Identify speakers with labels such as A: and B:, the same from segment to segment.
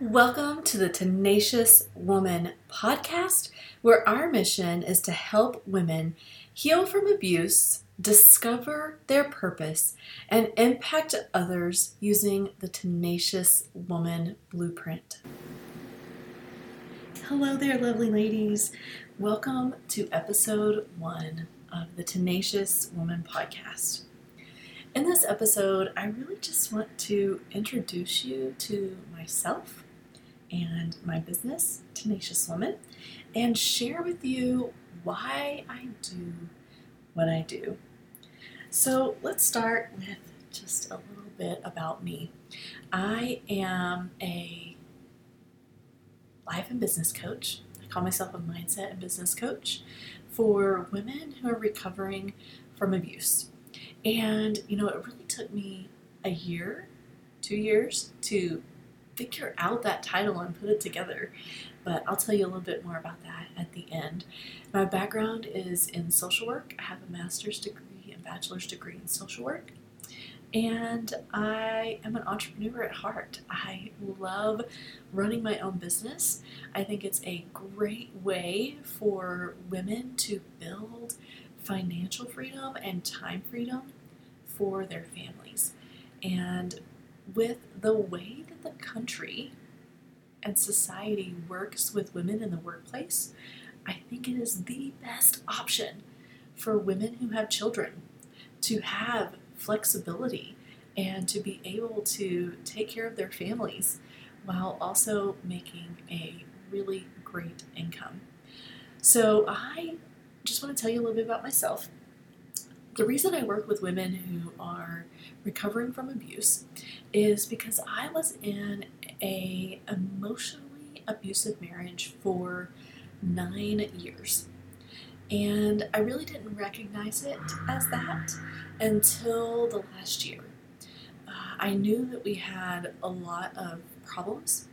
A: Welcome to the Tenacious Woman podcast, where our mission is to help women heal from abuse, discover their purpose, and impact others using the Tenacious Woman blueprint. Hello there, lovely ladies. Welcome to episode one of the Tenacious Woman podcast. In this episode, I really just want to introduce you to myself and my business, Tenacious Woman, and share with you why I do what I do. So let's start with just a little bit about me. I am a life and business coach. I call myself a mindset and business coach for women who are recovering from abuse. And, you know, it really took me a year, two years to figure out that title and put it together. But I'll tell you a little bit more about that at the end. My background is in social work. I have a master's degree and bachelor's degree in social work. And I am an entrepreneur at heart. I love running my own business. I think it's a great way for women to build financial freedom and time freedom for their families. And with the way the country and society works with women in the workplace, I think it is the best option for women who have children to have flexibility and to be able to take care of their families while also making a really great income. So, I just want to tell you a little bit about myself. The reason I work with women who are recovering from abuse is because I was in a emotionally abusive marriage for nine years. And I really didn't recognize it as that until the last year. Uh, I knew that we had a lot of problems.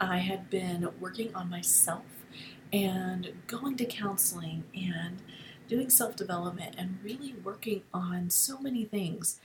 A: I had been working on myself and going to counseling and doing self development and really working on so many things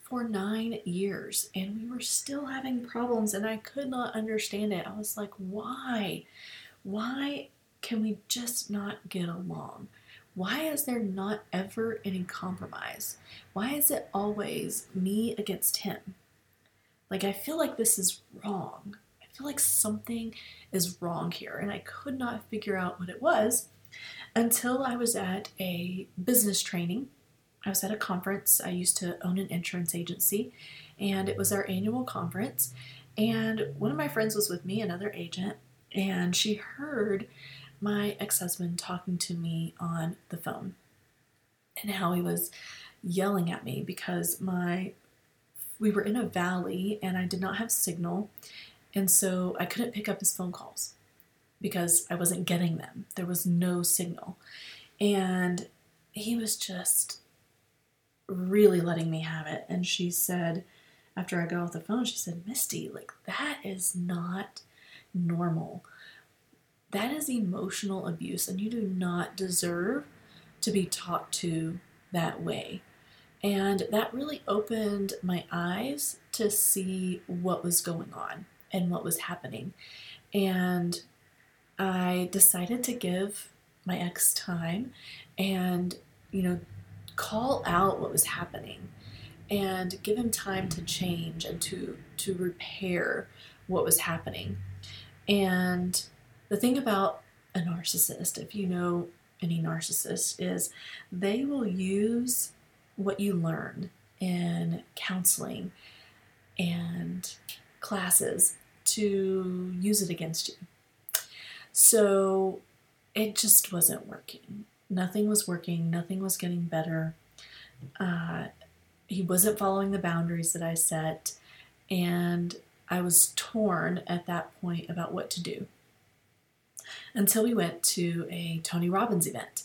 A: for nine years. And we were still having problems, and I could not understand it. I was like, why? Why can we just not get along? Why is there not ever any compromise? Why is it always me against him? Like, I feel like this is wrong. I feel like something is wrong here, and I could not figure out what it was until I was at a business training. I was at a conference. I used to own an insurance agency, and it was our annual conference. And one of my friends was with me, another agent, and she heard my ex husband talking to me on the phone and how he was yelling at me because my we were in a valley and I did not have signal and so I couldn't pick up his phone calls because I wasn't getting them. There was no signal. And he was just really letting me have it. And she said, after I got off the phone, she said, Misty, like, that is not normal. That is emotional abuse, and you do not deserve to be talked to that way. And that really opened my eyes to see what was going on and what was happening. And I decided to give my ex time and, you know, call out what was happening and give him time to change and to to repair what was happening. And the thing about a narcissist, if you know any narcissist, is they will use what you learn in counseling and classes to use it against you. So it just wasn't working. Nothing was working, nothing was getting better. Uh, he wasn't following the boundaries that I set, and I was torn at that point about what to do. Until we went to a Tony Robbins event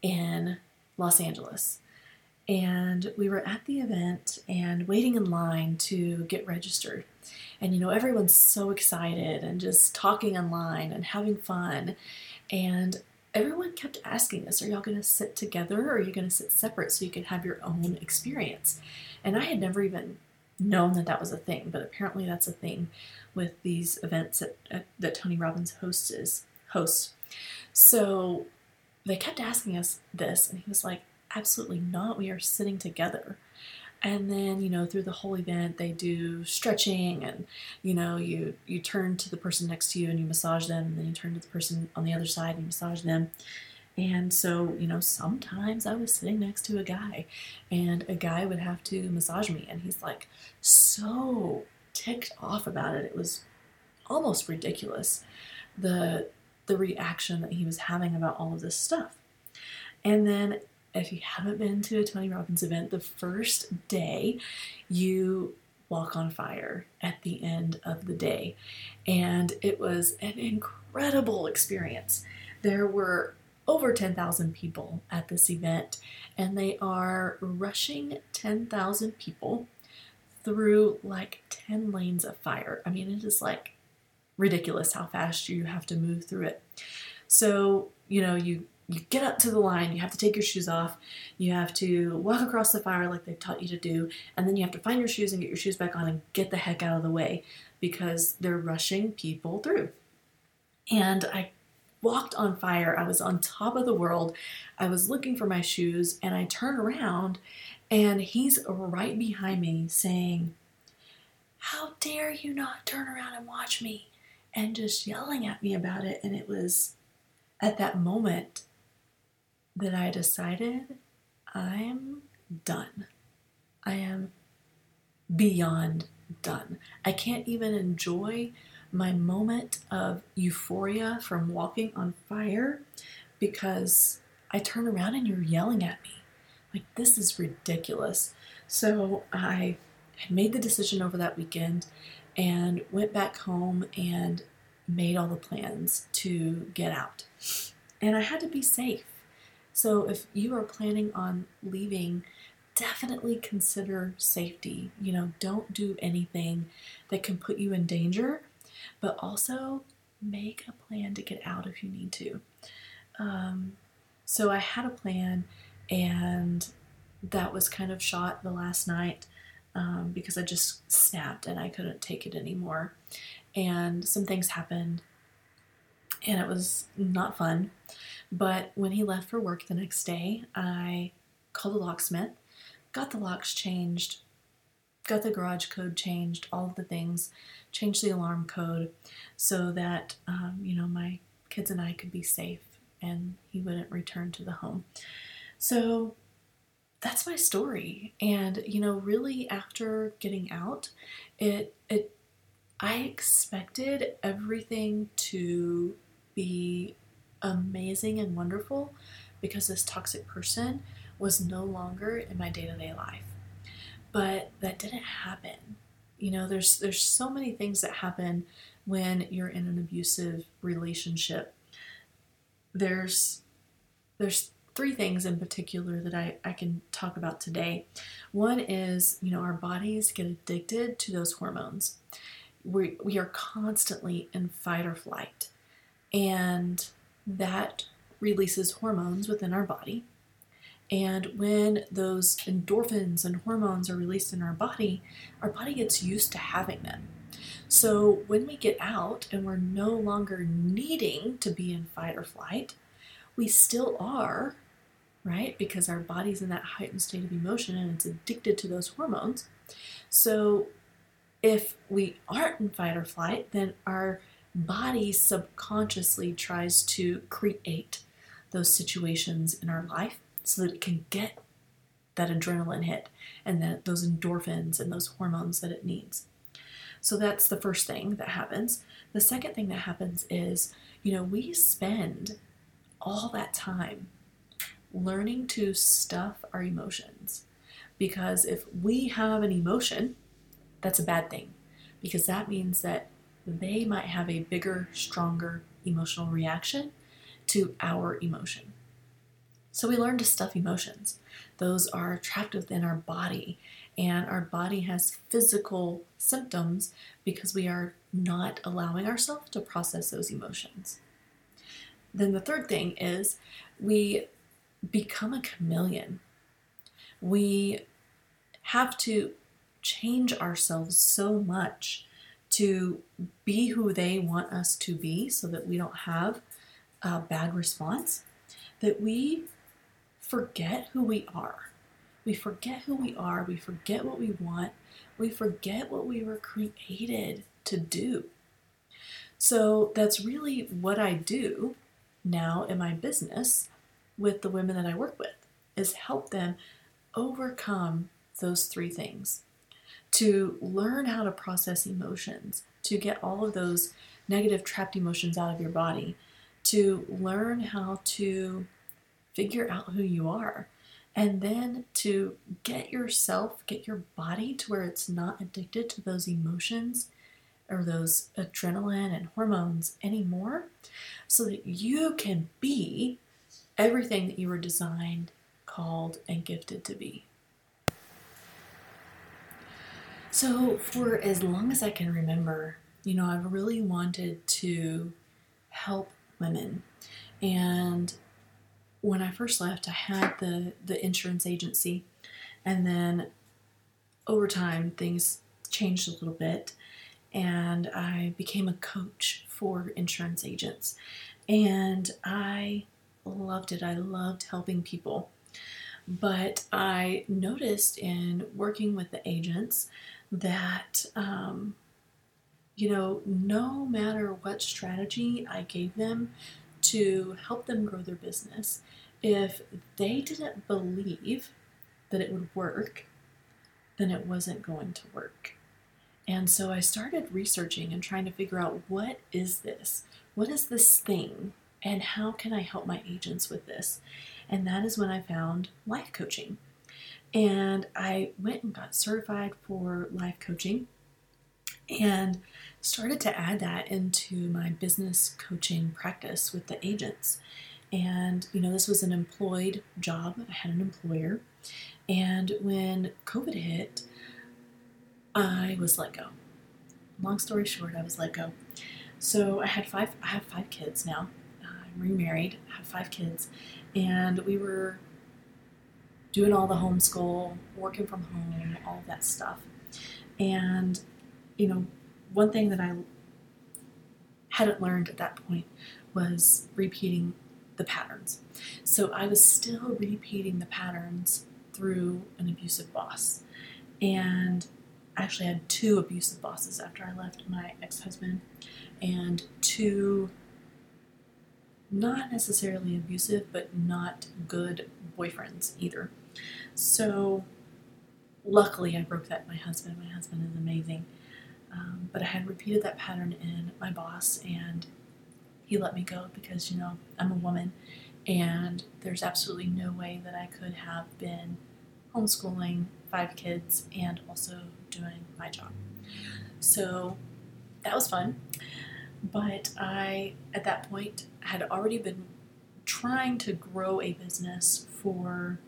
A: in Los Angeles. And we were at the event and waiting in line to get registered. And you know, everyone's so excited and just talking online and having fun. And everyone kept asking us, Are y'all going to sit together or are you going to sit separate so you can have your own experience? And I had never even known that that was a thing, but apparently that's a thing with these events that, uh, that Tony Robbins hosts. hosts. So they kept asking us this, and he was like, absolutely not. We are sitting together. And then, you know, through the whole event, they do stretching and, you know, you, you turn to the person next to you and you massage them, and then you turn to the person on the other side and you massage them. And so, you know, sometimes I was sitting next to a guy and a guy would have to massage me and he's like so ticked off about it. It was almost ridiculous. The the reaction that he was having about all of this stuff. And then if you haven't been to a Tony Robbins event, the first day you walk on fire at the end of the day. And it was an incredible experience. There were over 10,000 people at this event, and they are rushing 10,000 people through like 10 lanes of fire. I mean, it is like ridiculous how fast you have to move through it. So, you know, you you get up to the line, you have to take your shoes off, you have to walk across the fire like they've taught you to do, and then you have to find your shoes and get your shoes back on and get the heck out of the way because they're rushing people through. And I walked on fire. I was on top of the world. I was looking for my shoes and I turn around and he's right behind me saying, How dare you not turn around and watch me? And just yelling at me about it. And it was at that moment that I decided I'm done. I am beyond done. I can't even enjoy my moment of euphoria from walking on fire because I turn around and you're yelling at me. Like, this is ridiculous. So I had made the decision over that weekend and went back home and made all the plans to get out. And I had to be safe. So if you are planning on leaving, definitely consider safety. You know, don't do anything that can put you in danger but also make a plan to get out if you need to. Um, so I had a plan, and that was kind of shot the last night um, because I just snapped and I couldn't take it anymore. And some things happened, and it was not fun. But when he left for work the next day, I called the locksmith, got the locks changed, got the garage code changed, all of the things, changed the alarm code so that, um, you know, my kids and I could be safe and he wouldn't return to the home. So that's my story. And, you know, really after getting out, it, it, I expected everything to be amazing and wonderful because this toxic person was no longer in my day to day life. But that didn't happen. You know, there's there's so many things that happen when you're in an abusive relationship. There's there's three things in particular that I, I can talk about today. One is, you know, our bodies get addicted to those hormones. We, we are constantly in fight or flight, and that releases hormones within our body and when those endorphins and hormones are released in our body, our body gets used to having them. So when we get out and we're no longer needing to be in fight or flight, we still are, right? Because our body's in that heightened state of emotion and it's addicted to those hormones. So if we aren't in fight or flight, then our body subconsciously tries to create those situations in our life so that it can get that adrenaline hit and that those endorphins and those hormones that it needs. So that's the first thing that happens. The second thing that happens is, you know, we spend all that time learning to stuff our emotions. Because if we have an emotion, that's a bad thing. Because that means that they might have a bigger, stronger emotional reaction to our emotion. So we learn to stuff emotions. Those are trapped within our body, and our body has physical symptoms because we are not allowing ourselves to process those emotions. Then the third thing is we become a chameleon. We have to change ourselves so much to be who they want us to be so that we don't have a bad response that we forget who we are. We forget who we are, we forget what we want, we forget what we were created to do. So that's really what I do now in my business with the women that I work with is help them overcome those three things. To learn how to process emotions, to get all of those negative trapped emotions out of your body, to learn how to figure out who you are, and then to get yourself, get your body to where it's not addicted to those emotions or those adrenaline and hormones anymore so that you can be everything that you were designed, called, and gifted to be. So, for as long as I can remember, you know, I've really wanted to help women. And when I first left, I had the, the insurance agency. And then over time, things changed a little bit. And I became a coach for insurance agents. And I loved it. I loved helping people. But I noticed in working with the agents that, um, you know, no matter what strategy I gave them to help them grow their business, if they didn't believe that it would work, then it wasn't going to work. And so I started researching and trying to figure out what is this? What is this thing? And how can I help my agents with this? And that is when I found life coaching. And I went and got certified for life coaching and started to add that into my business coaching practice with the agents. And, you know, this was an employed job, I had an employer. And when COVID hit, I was let go. Long story short, I was let go. So I had five. I have five kids now. I'm remarried. I have five kids, and we were doing all the homeschool, working from home, all that stuff. And you know, one thing that I hadn't learned at that point was repeating the patterns. So I was still repeating the patterns through an abusive boss. And I actually had two abusive bosses after I left my ex husband, and two not necessarily abusive, but not good boyfriends either. So, luckily, I broke that my husband. My husband is amazing. Um, but I had repeated that pattern in my boss, and he let me go because, you know, I'm a woman, and there's absolutely no way that I could have been homeschooling five kids and also doing my job. So that was fun. But I, at that point, had already been trying to grow a business for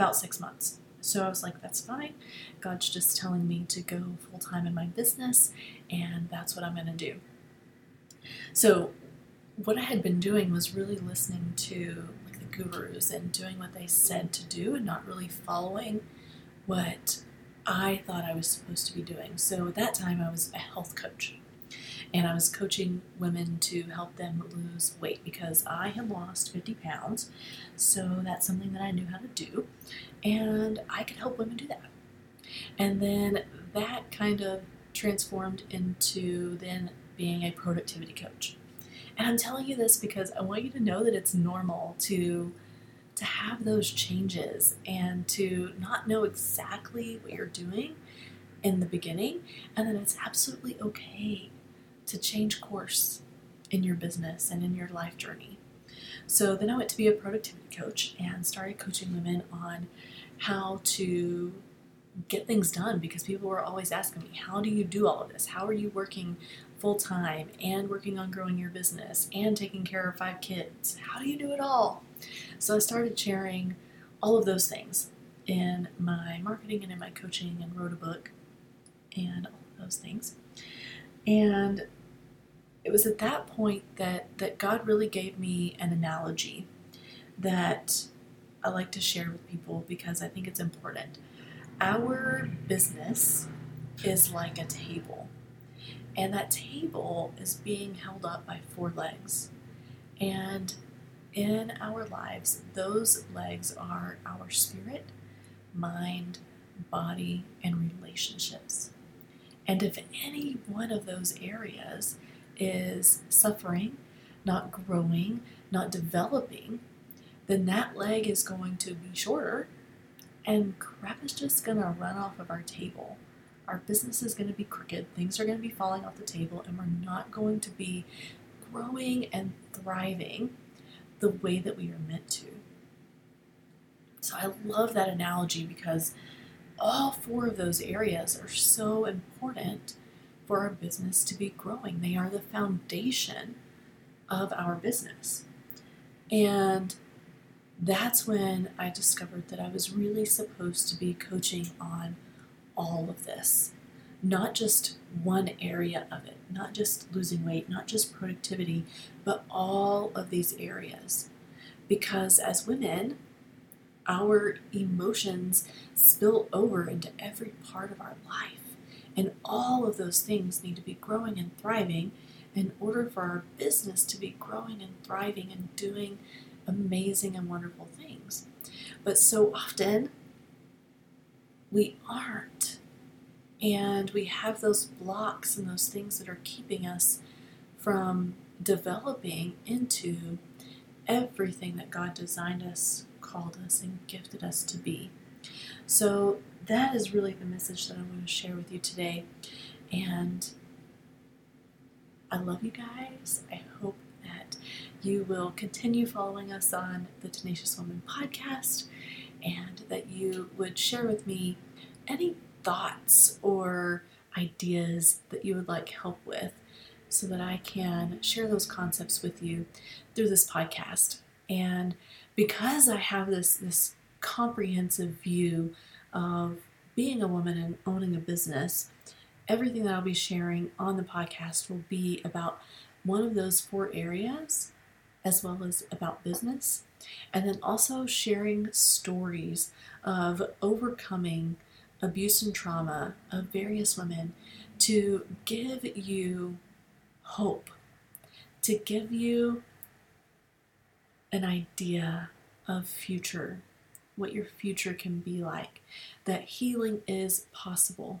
A: about six months. So I was like, that's fine. God's just telling me to go full time in my business, and that's what I'm going to do. So, what I had been doing was really listening to like the gurus and doing what they said to do, and not really following what I thought I was supposed to be doing. So at that time, I was a health coach. And I was coaching women to help them lose weight because I had lost 50 pounds. So that's something that I knew how to do. And I could help women do that. And then that kind of transformed into then being a productivity coach. And I'm telling you this because I want you to know that it's normal to to have those changes and to not know exactly what you're doing in the beginning, and then it's absolutely okay to change course in your business and in your life journey. So then I went to be a productivity coach and started coaching women on how to get things done because people were always asking me, How do you do all of this? How are you working full time and working on growing your business and taking care of five kids? How do you do it all? So I started sharing all of those things in my marketing and in my coaching and wrote a book and all of those things. And it was at that point that, that God really gave me an analogy that I like to share with people because I think it's important. our business is like a table, and that table is being held up by four legs. And in our lives, those legs are our spirit, mind, body, and relationships. And if any one of those areas is suffering, not growing, not developing, then that leg is going to be shorter and crap is just going to run off of our table. Our business is going to be crooked, things are going to be falling off the table, and we're not going to be growing and thriving the way that we are meant to. So I love that analogy because all four of those areas are so important for our business to be growing. They are the foundation of our business. And that's when I discovered that I was really supposed to be coaching on all of this, not just one area of it, not just losing weight, not just productivity, but all of these areas. Because as women, our emotions spill over into every part of our life. And all of those things need to be growing and thriving in order for our business to be growing and thriving and doing amazing and wonderful things. But so often, we aren't. And we have those blocks and those things that are keeping us from developing into everything that God designed us, called us, and gifted us to be. So, that is really the message that I want to share with you today. And I love you guys. I hope that you will continue following us on the Tenacious Woman podcast and that you would share with me any thoughts or ideas that you would like help with so that I can share those concepts with you through this podcast. And because I have this this comprehensive view of being a woman and owning a business, everything that I'll be sharing on the podcast will be about one of those four areas as well as about business. And then also sharing stories of overcoming abuse and trauma of various women to give you hope, to give you an idea of future, what your future can be like, that healing is possible,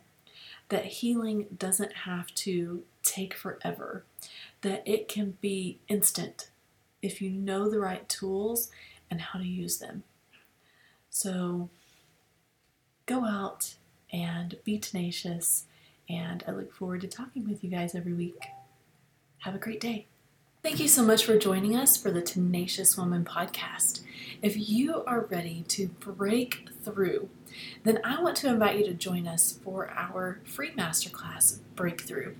A: that healing doesn't have to take forever, that it can be instant if you know the right tools and how to use them. So go out and be tenacious, and I look forward to talking with you guys every week. Have a great day. Thank you so much for joining us for the Tenacious Woman podcast. If you are ready to break through, then I want to invite you to join us for our free masterclass, Breakthrough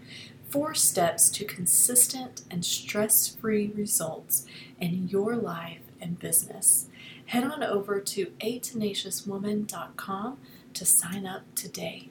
A: Four Steps to Consistent and Stress Free Results in Your Life and Business. Head on over to atenaciouswoman.com to sign up today.